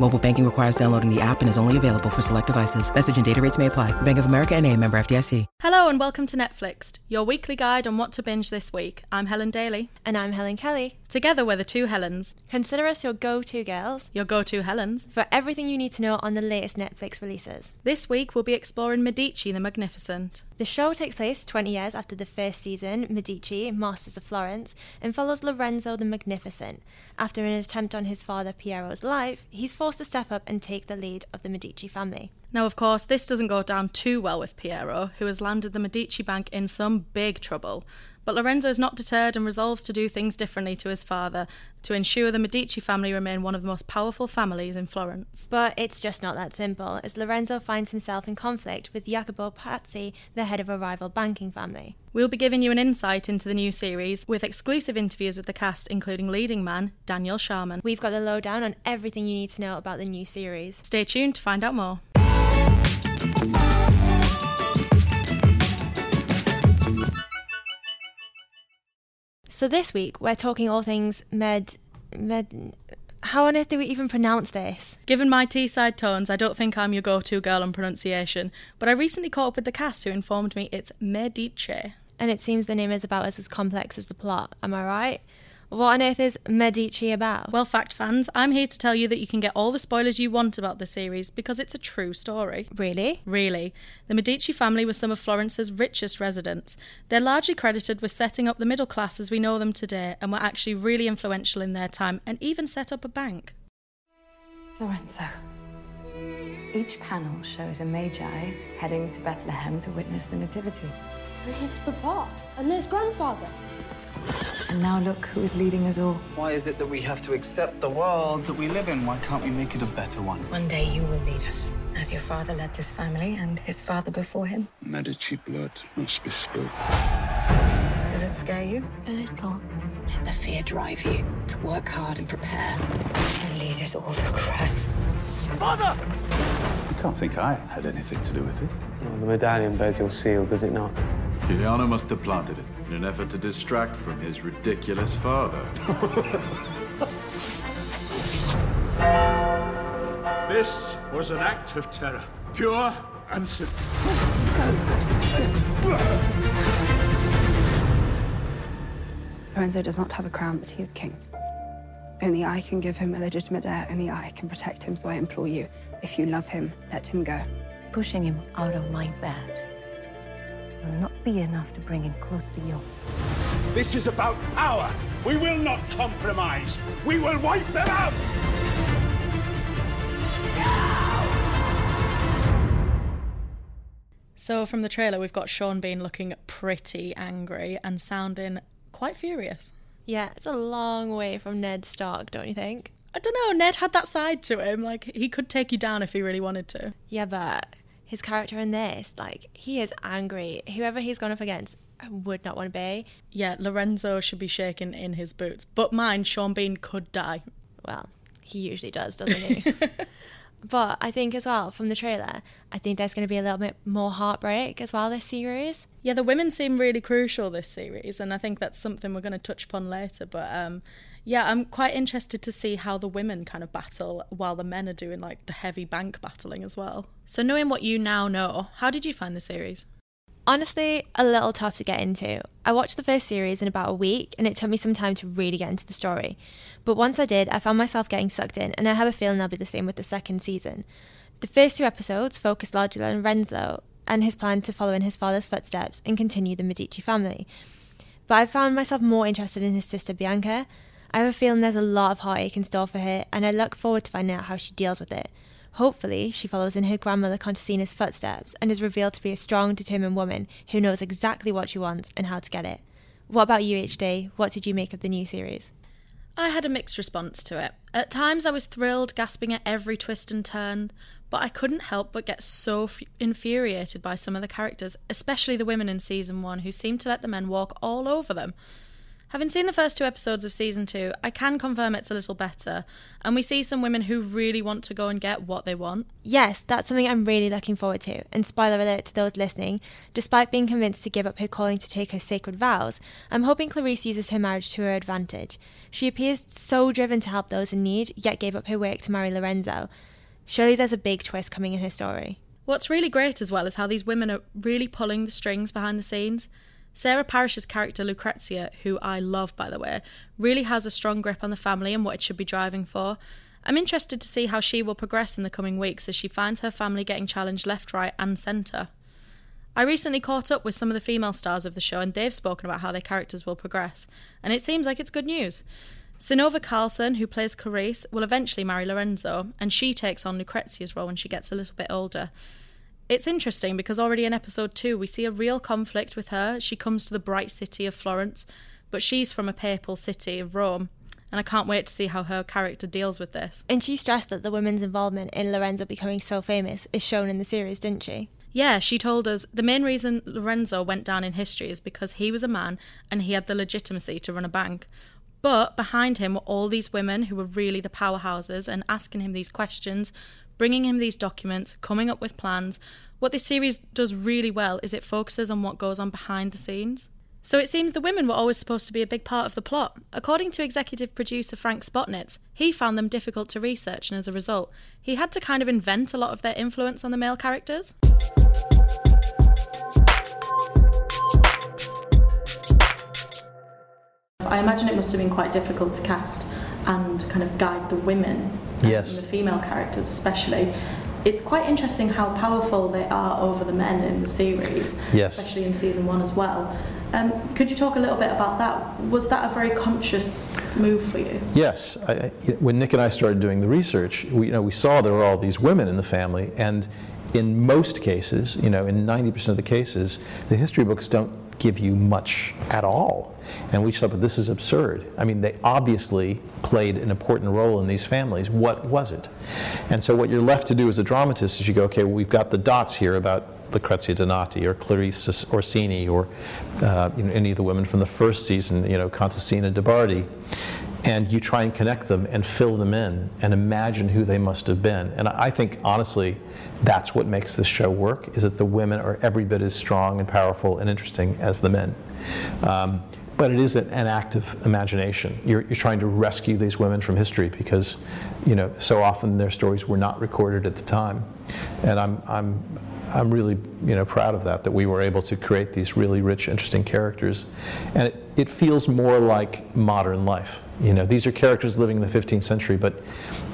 Mobile banking requires downloading the app and is only available for select devices. Message and data rates may apply. Bank of America and a member FDIC. Hello and welcome to Netflix, your weekly guide on what to binge this week. I'm Helen Daly. And I'm Helen Kelly. Together we're the two Helens, Consider us your go to girls your go-to Helens. for everything you need to know on the latest Netflix releases. This week we'll be exploring Medici the Magnificent. The show takes place 20 years after the first season, Medici, Masters of Florence, and follows Lorenzo the Magnificent. After an attempt on his father Piero's life, he's forced to step up and take the lead of the Medici family. Now, of course, this doesn't go down too well with Piero, who has landed the Medici Bank in some big trouble. But Lorenzo is not deterred and resolves to do things differently to his father to ensure the Medici family remain one of the most powerful families in Florence. But it's just not that simple, as Lorenzo finds himself in conflict with Jacopo Pazzi, the head of a rival banking family. We'll be giving you an insight into the new series with exclusive interviews with the cast, including leading man Daniel Sharman. We've got the lowdown on everything you need to know about the new series. Stay tuned to find out more. So this week we're talking all things med med. How on earth do we even pronounce this? Given my Teesside tones, I don't think I'm your go to girl on pronunciation, but I recently caught up with the cast who informed me it's Medici. And it seems the name is about as as complex as the plot. Am I right? What on earth is Medici about? Well, fact fans, I'm here to tell you that you can get all the spoilers you want about the series because it's a true story. really? Really. The Medici family was some of Florence's richest residents. They're largely credited with setting up the middle class as we know them today and were actually really influential in their time and even set up a bank. Lorenzo. Each panel shows a magi heading to Bethlehem to witness the Nativity. And It's Papa, and there's grandfather. And now look who is leading us all. Why is it that we have to accept the world that we live in? Why can't we make it a better one? One day you will lead us, as your father led this family and his father before him. Medici blood must be spilled. Does it scare you? A little. Let the fear drive you to work hard and prepare and lead us all to Christ. Father! You can't think I had anything to do with it. Well, the medallion bears your seal, does it not? Giuliano must have planted it in an effort to distract from his ridiculous father. This was an act of terror, pure and simple. Lorenzo does not have a crown, but he is king. Only I can give him a legitimate heir. Only I can protect him. So I implore you, if you love him, let him go. Pushing him out of my bed will not be enough to bring him close to yours. This is about power. We will not compromise. We will wipe them out. So, from the trailer, we've got Sean Bean looking pretty angry and sounding quite furious. Yeah, it's a long way from Ned Stark, don't you think? I don't know, Ned had that side to him. Like, he could take you down if he really wanted to. Yeah, but his character in this, like, he is angry. Whoever he's gone up against, I would not want to be. Yeah, Lorenzo should be shaking in his boots. But mine, Sean Bean could die. Well, he usually does, doesn't he? but I think as well, from the trailer, I think there's going to be a little bit more heartbreak as well this series. Yeah, the women seem really crucial this series, and I think that's something we're going to touch upon later. But um, yeah, I'm quite interested to see how the women kind of battle while the men are doing like the heavy bank battling as well. So, knowing what you now know, how did you find the series? Honestly, a little tough to get into. I watched the first series in about a week and it took me some time to really get into the story. But once I did, I found myself getting sucked in, and I have a feeling I'll be the same with the second season. The first two episodes focused largely on Renzo and his plan to follow in his father's footsteps and continue the Medici family. But I found myself more interested in his sister Bianca. I have a feeling there's a lot of heartache in store for her, and I look forward to finding out how she deals with it. Hopefully, she follows in her grandmother Contessina's footsteps and is revealed to be a strong, determined woman who knows exactly what she wants and how to get it. What about you, HD? What did you make of the new series? I had a mixed response to it. At times, I was thrilled, gasping at every twist and turn, but I couldn't help but get so f- infuriated by some of the characters, especially the women in season one who seemed to let the men walk all over them. Having seen the first two episodes of season two, I can confirm it's a little better, and we see some women who really want to go and get what they want. Yes, that's something I'm really looking forward to. And spoiler alert to those listening, despite being convinced to give up her calling to take her sacred vows, I'm hoping Clarice uses her marriage to her advantage. She appears so driven to help those in need, yet gave up her work to marry Lorenzo. Surely there's a big twist coming in her story. What's really great as well is how these women are really pulling the strings behind the scenes. Sarah Parish's character Lucrezia, who I love by the way, really has a strong grip on the family and what it should be driving for. I'm interested to see how she will progress in the coming weeks as she finds her family getting challenged left, right, and centre. I recently caught up with some of the female stars of the show and they've spoken about how their characters will progress, and it seems like it's good news. Synnøve Karlsen, who plays Clarice, will eventually marry Lorenzo, and she takes on Lucrezia's role when she gets a little bit older. It's interesting because already in episode two, we see a real conflict with her. She comes to the bright city of Florence, but she's from a papal city of Rome. And I can't wait to see how her character deals with this. And she stressed that the women's involvement in Lorenzo becoming so famous is shown in the series, didn't she? Yeah, she told us the main reason Lorenzo went down in history is because he was a man and he had the legitimacy to run a bank. But behind him were all these women who were really the powerhouses and asking him these questions, bringing him these documents, coming up with plans. What this series does really well is it focuses on what goes on behind the scenes. So it seems the women were always supposed to be a big part of the plot. According to executive producer Frank Spotnitz, he found them difficult to research, and as a result, he had to kind of invent a lot of their influence on the male characters. I imagine it must have been quite difficult to cast and kind of guide the women yes. and the female characters especially. It's quite interesting how powerful they are over the men in the series, yes. especially in season one as well. Um, could you talk a little bit about that? Was that a very conscious move for you? Yes. I, I, when Nick and I started doing the research, we, you know, we saw there were all these women in the family, and in most cases, you know, in 90% of the cases, the history books don't give you much at all. And we said, but this is absurd. I mean, they obviously played an important role in these families. What was it? And so what you're left to do as a dramatist is you go, okay, well, we've got the dots here about Lucrezia Donati or Clarice Orsini or uh, you know, any of the women from the first season, you know, Contessina de Bardi and you try and connect them and fill them in and imagine who they must have been. And I think, honestly, that's what makes this show work, is that the women are every bit as strong and powerful and interesting as the men. Um, but it is an, an active imagination. You're, you're, trying to rescue these women from history because, you know, so often their stories were not recorded at the time. And I'm, I'm, I'm really, you know, proud of that, that we were able to create these really rich, interesting characters. And it, it feels more like modern life. You know, these are characters living in the 15th century, but,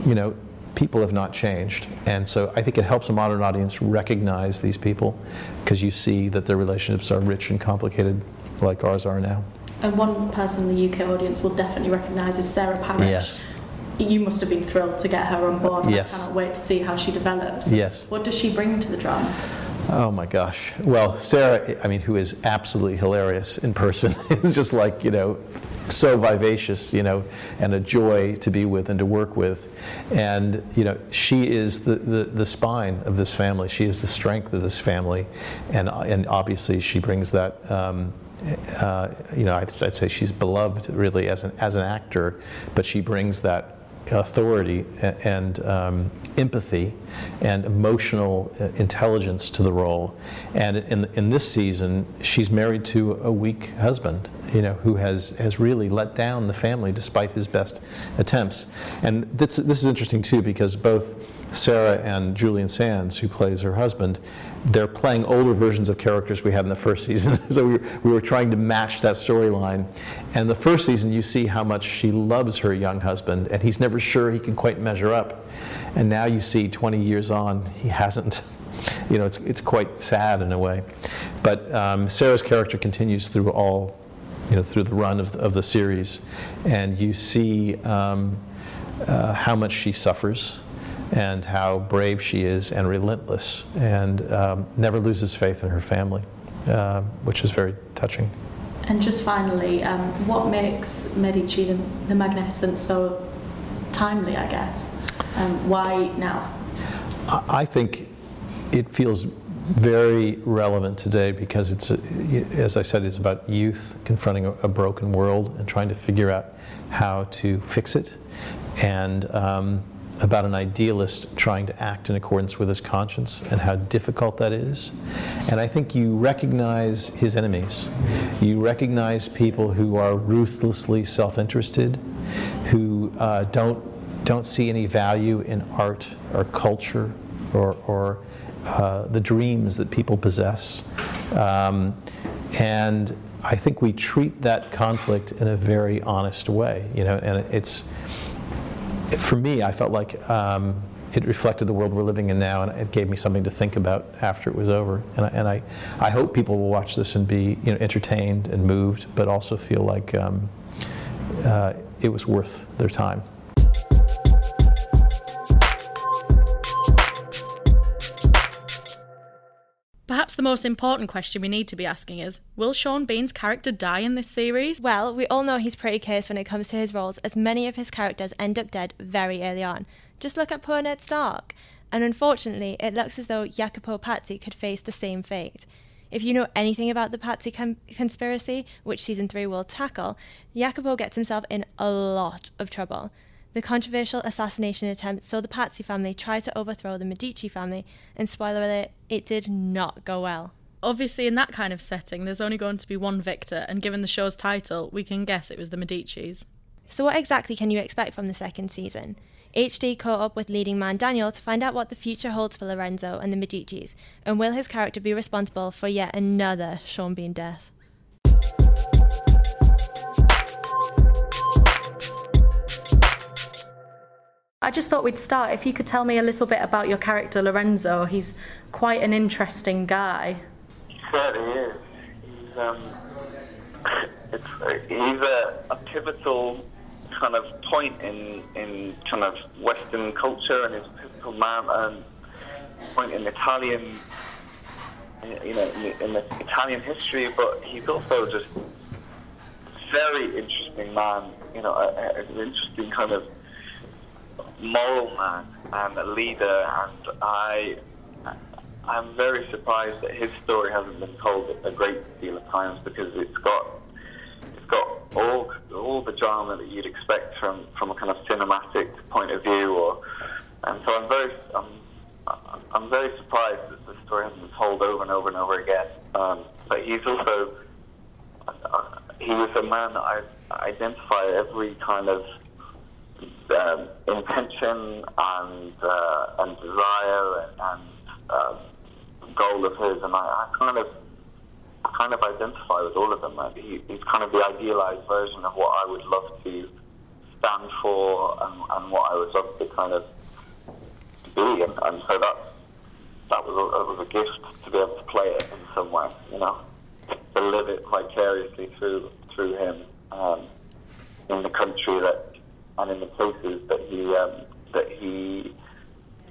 you know, people have not changed. And so I think it helps a modern audience recognize these people because you see that their relationships are rich and complicated like ours are now. And one person in the UK audience will definitely recognise is Sarah Parish. Yes. You must have been thrilled to get her on board. Yes. I cannot wait to see how she develops. Yes. What does she bring to the drama? Oh my gosh. Well, Sarah, I mean, who is absolutely hilarious in person, is just like, you know, so vivacious, you know, and a joy to be with and to work with. And, you know, she is the, the, the spine of this family. She is the strength of this family. And, and obviously she brings that. Um, uh, you know, I'd, I'd, say she's beloved really as an, as an actor, but she brings that authority and um, empathy and emotional uh, intelligence to the role. And in, in this season, she's married to a weak husband, you know, who has, has really let down the family despite his best attempts. And this, this is interesting too because both Sarah and Julian Sands, who plays her husband, they're playing older versions of characters we had in the first season. so we, we were trying to match that storyline. And the first season, you see how much she loves her young husband, and he's never sure he can quite measure up. And now you see 20 years on, he hasn't. You know, it's, it's quite sad in a way. But um, Sarah's character continues through all, you know, through the run of, of the series. And you see um, uh, how much she suffers and how brave she is and relentless and um, never loses faith in her family, uh, which is very touching. And just finally, um, what makes Medici the, the, Magnificent so timely, I guess? Um, why now? I think it feels very relevant today because it's, a, as I said, it's about youth confronting a, a, broken world and trying to figure out how to fix it, and um, about an idealist trying to act in accordance with his conscience and how difficult that is. And I think you recognize his enemies. You recognize people who are ruthlessly self-interested, who uh, don't don't see any value in art or culture or, or uh, the dreams that people possess. Um, and I think we treat that conflict in a very honest way, you know, and it's, for me, I felt like um, it reflected the world we're living in now, and it gave me something to think about after it was over. And I, and I, I hope people will watch this and be, you know, entertained and moved, but also feel like um, uh, it was worth their time. The most important question we need to be asking is Will Sean Bean's character die in this series? Well, we all know he's pretty cursed when it comes to his roles, as many of his characters end up dead very early on. Just look at poor Ned Stark. And unfortunately, it looks as though Jacopo Pazzi could face the same fate. If you know anything about the Pazzi com- conspiracy, which season 3 will tackle, Jacopo gets himself in a lot of trouble. The controversial assassination attempt saw the Pazzi family try to overthrow the Medici family, and spoiler alert, it did not go well. Obviously, in that kind of setting, there's only going to be one victor, and given the show's title, we can guess it was the Medicis. So, what exactly can you expect from the second season? HD caught up with leading man Daniel to find out what the future holds for Lorenzo and the Medicis, and will his character be responsible for yet another Sean Bean death? I just thought we'd start. If you could tell me a little bit about your character, Lorenzo. He's quite an interesting guy. He certainly is. He's, um, uh, he's a, a pivotal kind of point in, in kind of Western culture and his pivotal man and point in Italian, you know, in in Italian history. But he's also just very interesting man. You know, an interesting kind of moral man and a leader, and I I'm very surprised that his story hasn't been told a great deal of times because it's got it's got all all the drama that you'd expect from from a kind of cinematic point of view, or and so I'm very I'm I'm very surprised that the story hasn't been told over and over and over again. Um, but he's also uh, he was a man that I identify every kind of um, intention and uh, and desire and uh, goal of his, and I, I kind of kind of identify with all of them. Like he, he's kind of the idealized version of what I would love to stand for and, and what I would love to kind of be, and, and so that that was a, was a gift to be able to play it in some way, you know, to live it vicariously through through him um, in the country that and in the places that he um, that he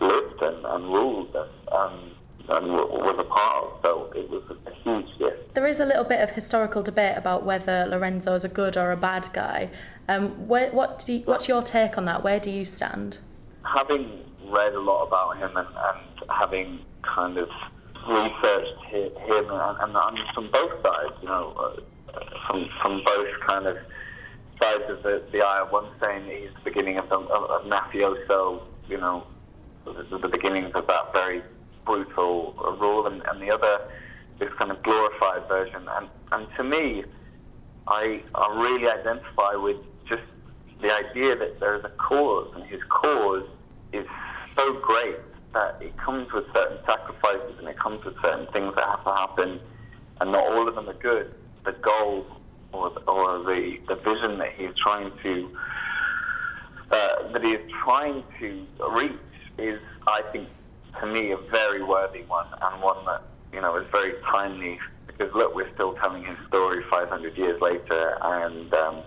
lived and, and ruled and, and, and was a part of. So it was a huge gift. There is a little bit of historical debate about whether Lorenzo is a good or a bad guy. Um, where, what do you, what's your take on that? Where do you stand? Having read a lot about him and, and having kind of researched him and, and, and from both sides, you know, uh, from from both kind of sides of the, the aisle. One saying that he's the beginning of, the, of, of mafioso, you know, the, the beginnings of that very brutal rule, and, and the other this kind of glorified version. And and to me, I I really identify with just the idea that there is a cause, and his cause is so great that it comes with certain sacrifices and it comes with certain things that have to happen, and not all of them are good. The goal or, or the, the vision that he is trying to uh, that he is trying to reach is, I think, to me, a very worthy one and one that you know is very timely because look, we're still telling his story 500 years later, and um,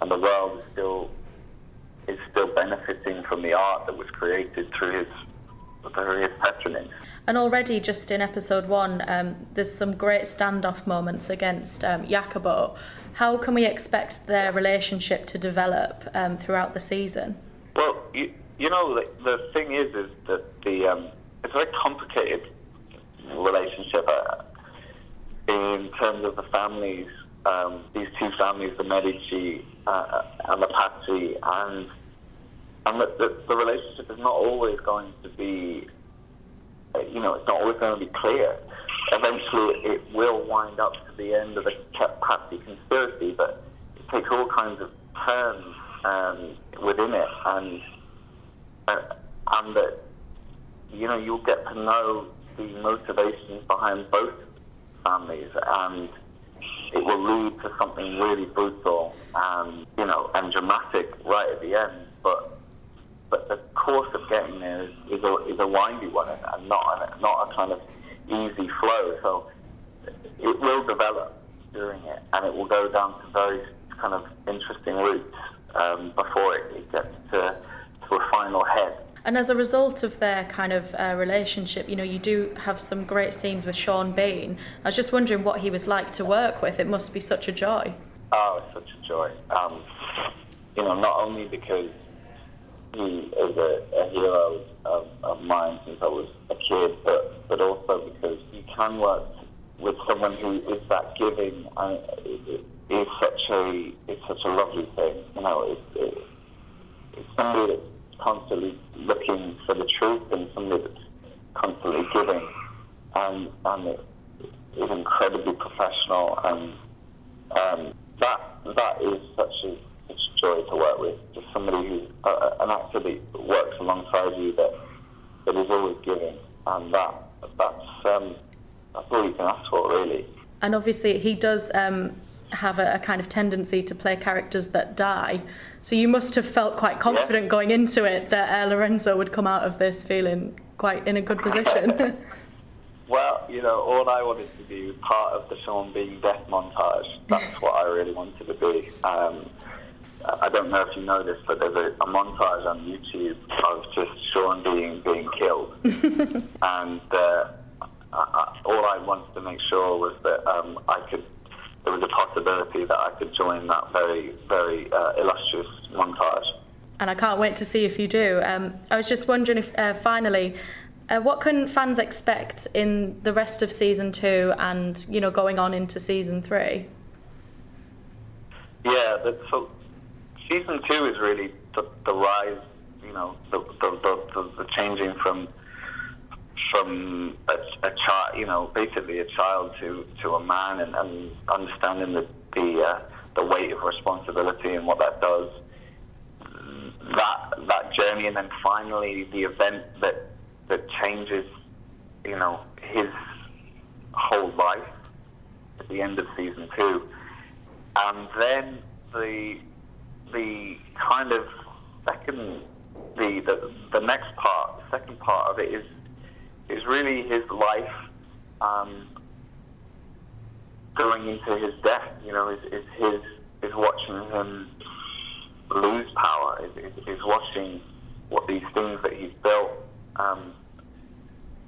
and the world is still is still benefiting from the art that was created through his through his patronage. And already, just in episode one, um, there's some great standoff moments against um, Jacopo. How can we expect their relationship to develop um, throughout the season? Well, you, you know, the, the thing is, is that the um, it's a very complicated relationship uh, in terms of the families. Um, these two families, the Medici uh, and the Pazzi, and and the, the, the relationship is not always going to be, uh, you know, it's not always going to be clear. Eventually, it will wind up to the end of the Pazzi conspiracy, but it takes all kinds of turns um, within it, and uh, and that you know you'll get to know the motivations behind both families, and it will lead to something really brutal and you know and dramatic right at the end. But but the course of getting there is, is a is a windy one and not a, not a kind of easy flow. So it will develop during it, and it will go down to very kind of interesting routes um, before it, it gets to to a final head. And as a result of their kind of uh, relationship, you know, you do have some great scenes with Sean Bean. I was just wondering what he was like to work with. It must be such a joy. Oh, it's such a joy. Um, you know, not only because he is a, a hero of, of mine since I was a kid, but but also because you can work with someone who is that giving. It, it is such a it's such a lovely thing. You know, it, it, it's somebody that's constantly looking for the truth and somebody that's constantly giving, and and it is incredibly professional, and um, that that is such a joy to work with. Just somebody who's uh, an actor that works alongside you that that is always giving, and that that's um, that's all you can ask for, really. And obviously, he does um, have a, a, kind of tendency to play characters that die. So you must have felt quite confident yeah. going into it that uh, Lorenzo would come out of this feeling quite in a good position. well, you know, all I wanted to be was part of the Sean Bean death montage. That's what I really wanted to be. Um, I don't know if you know this, but there's a, a montage on YouTube of just Sean Bean being killed, and uh, I, all I wanted to make sure was that um, I could. There was a possibility that I could join that very, very uh, illustrious montage. And I can't wait to see if you do. Um, I was just wondering if, uh, finally, uh, what can fans expect in the rest of season two and you know going on into season three? Yeah, so season two is really the, the rise, you know, the the, the, the changing from from a, a child, you know, basically a child to, to a man, and, and understanding the the, uh, the weight of responsibility and what that does. That that journey, and then finally the event that that changes, you know, his whole life at the end of season two, and then the the kind of second the, the the next part, the second part of it is is really his life um, going into his death. You know, is, is his is watching him lose power. Is, is, is watching what these things that he's built, um,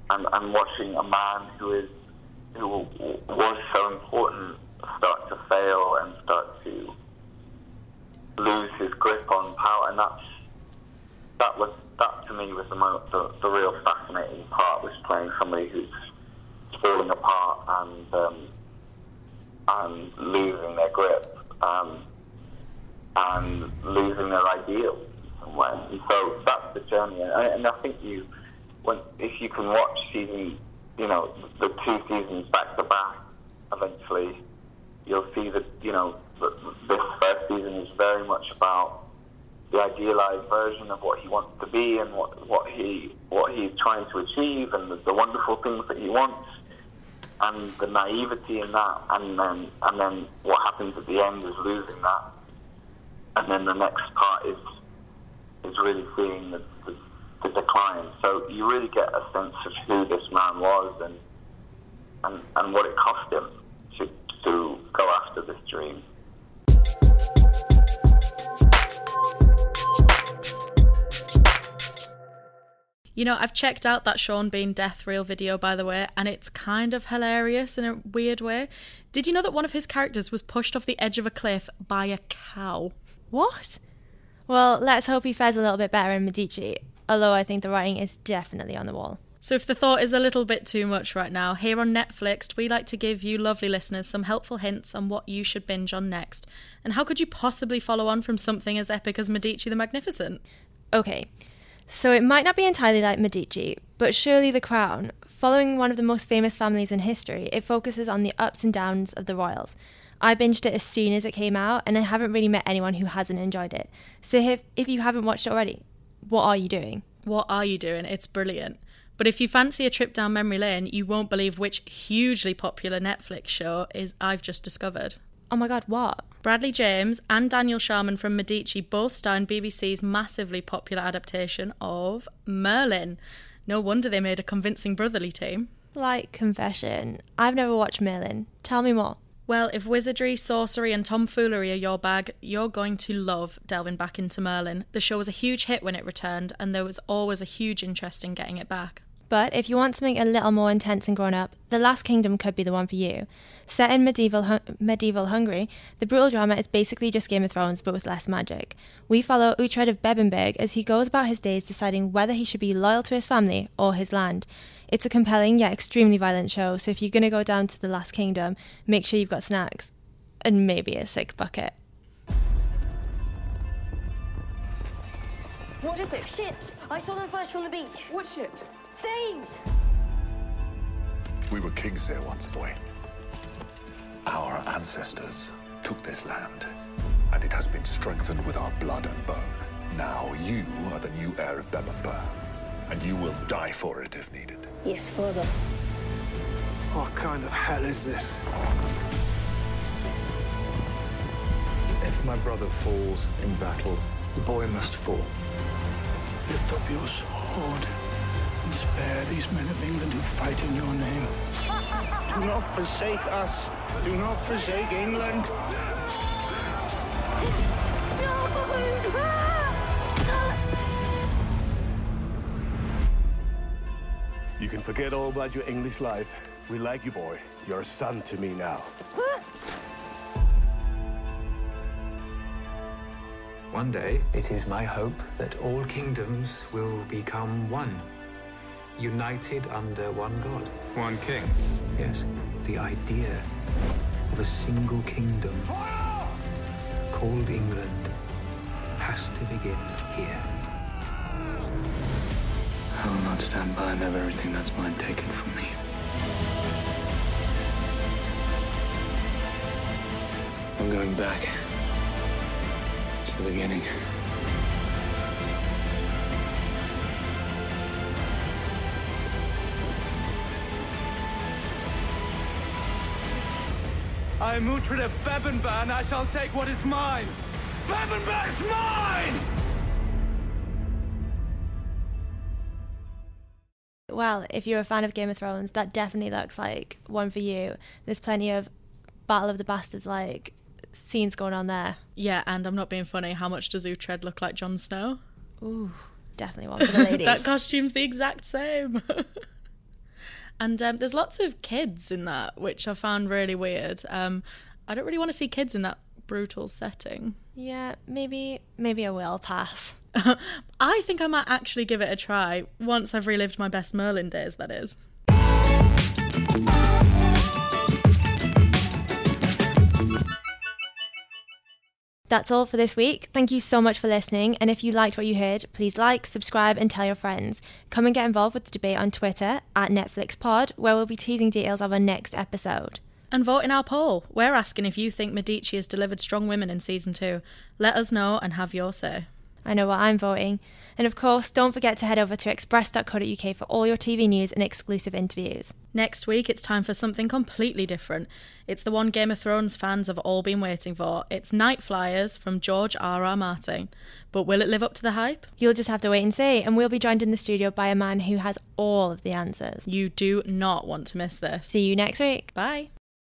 and and watching a man who is who was so important start to fail and start to lose his grip on power, and that's that was that to me was the, most, the, the real fascinating part was playing somebody who's falling apart and um, and losing their grip um, and losing their ideals somewhere. And so that's the journey, and, and I think you, when if you can watch season, you know, the two seasons back to back, eventually you'll see that you know this first season is very much about the idealized version of what he wants to be and what, what he what he's trying to achieve and the, the wonderful things that he wants and the naivety in that and then and then what happens at the end is losing that. And then the next part is is really seeing the, the, the decline. So you really get a sense of who this man was and and, and what it cost him to to go after this dream You know, I've checked out that Sean Bean death reel video, by the way, and it's kind of hilarious in a weird way. Did you know that one of his characters was pushed off the edge of a cliff by a cow? What? Well, let's hope he fares a little bit better in Medici, although I think the writing is definitely on the wall. So, if the thought is a little bit too much right now, here on Netflix, we like to give you lovely listeners some helpful hints on what you should binge on next. And how could you possibly follow on from something as epic as Medici the Magnificent? Okay, so it might not be entirely like Medici, but surely The Crown, following one of the most famous families in history, it focuses on the ups and downs of the royals. I binged it as soon as it came out, and I haven't really met anyone who hasn't enjoyed it. So if, if you haven't watched it already, what are you doing? What are you doing? It's brilliant. But if you fancy a trip down memory lane, you won't believe which hugely popular Netflix show is I've just discovered. Oh my god, what? Bradley James and Daniel Sharman from Medici both star in BBC's massively popular adaptation of Merlin. No wonder they made a convincing brotherly team. Like confession, I've never watched Merlin. Tell me more. Well, if wizardry, sorcery, and tomfoolery are your bag, you're going to love delving back into Merlin. The show was a huge hit when it returned, and there was always a huge interest in getting it back. But if you want something a little more intense and grown up, The Last Kingdom could be the one for you. Set in medieval hun- medieval Hungary, the brutal drama is basically just Game of Thrones but with less magic. We follow Uhtred of Bebbanburg as he goes about his days deciding whether he should be loyal to his family or his land. It's a compelling yet extremely violent show, so if you're going to go down to The Last Kingdom, make sure you've got snacks and maybe a sick bucket. What is it? Ships. I saw them first from the beach. What ships? Thanes. We were kings here once, boy. Our ancestors took this land, and it has been strengthened with our blood and bone. Now you are the new heir of Bebbanburg, and you will die for it if needed. Yes, father. What kind of hell is this? If my brother falls in battle, the boy must fall. Lift up your sword and spare these men of England who fight in your name. Do not forsake us. Do not forsake England. You can forget all about your English life. We like you, boy. You're a son to me now. One day, it is my hope that all kingdoms will become one, united under one God. One king? Yes, the idea of a single kingdom called England has to begin here. I will not stand by and have everything that's mine taken from me. I'm going back to the beginning. I am Uhtred of Bebbanburg, and I shall take what is mine. Bebbanburg's mine! Well, if you're a fan of Game of Thrones, that definitely looks like one for you. There's plenty of Battle of the Bastards like scenes going on there. Yeah, and I'm not being funny. How much does Uhtred look like Jon Snow? Ooh, definitely one for the ladies. that costume's the exact same. and um, there's lots of kids in that, which I found really weird. Um, I don't really want to see kids in that brutal setting. Yeah, maybe maybe I will pass. I think I might actually give it a try once I've relived my best Merlin days, that is. That's all for this week. Thank you so much for listening. And if you liked what you heard, please like, subscribe, and tell your friends. Come and get involved with the debate on Twitter at NetflixPod, where we'll be teasing details of our next episode. And vote in our poll. We're asking if you think Medici has delivered strong women in season two. Let us know and have your say. I know what I'm voting. And of course, don't forget to head over to express.co.uk for all your TV news and exclusive interviews. Next week, it's time for something completely different. It's the one Game of Thrones fans have all been waiting for. It's Nightflyers from George R. R. Martin. But will it live up to the hype? You'll just have to wait and see. And we'll be joined in the studio by a man who has all of the answers. You do not want to miss this. See you next week. Bye.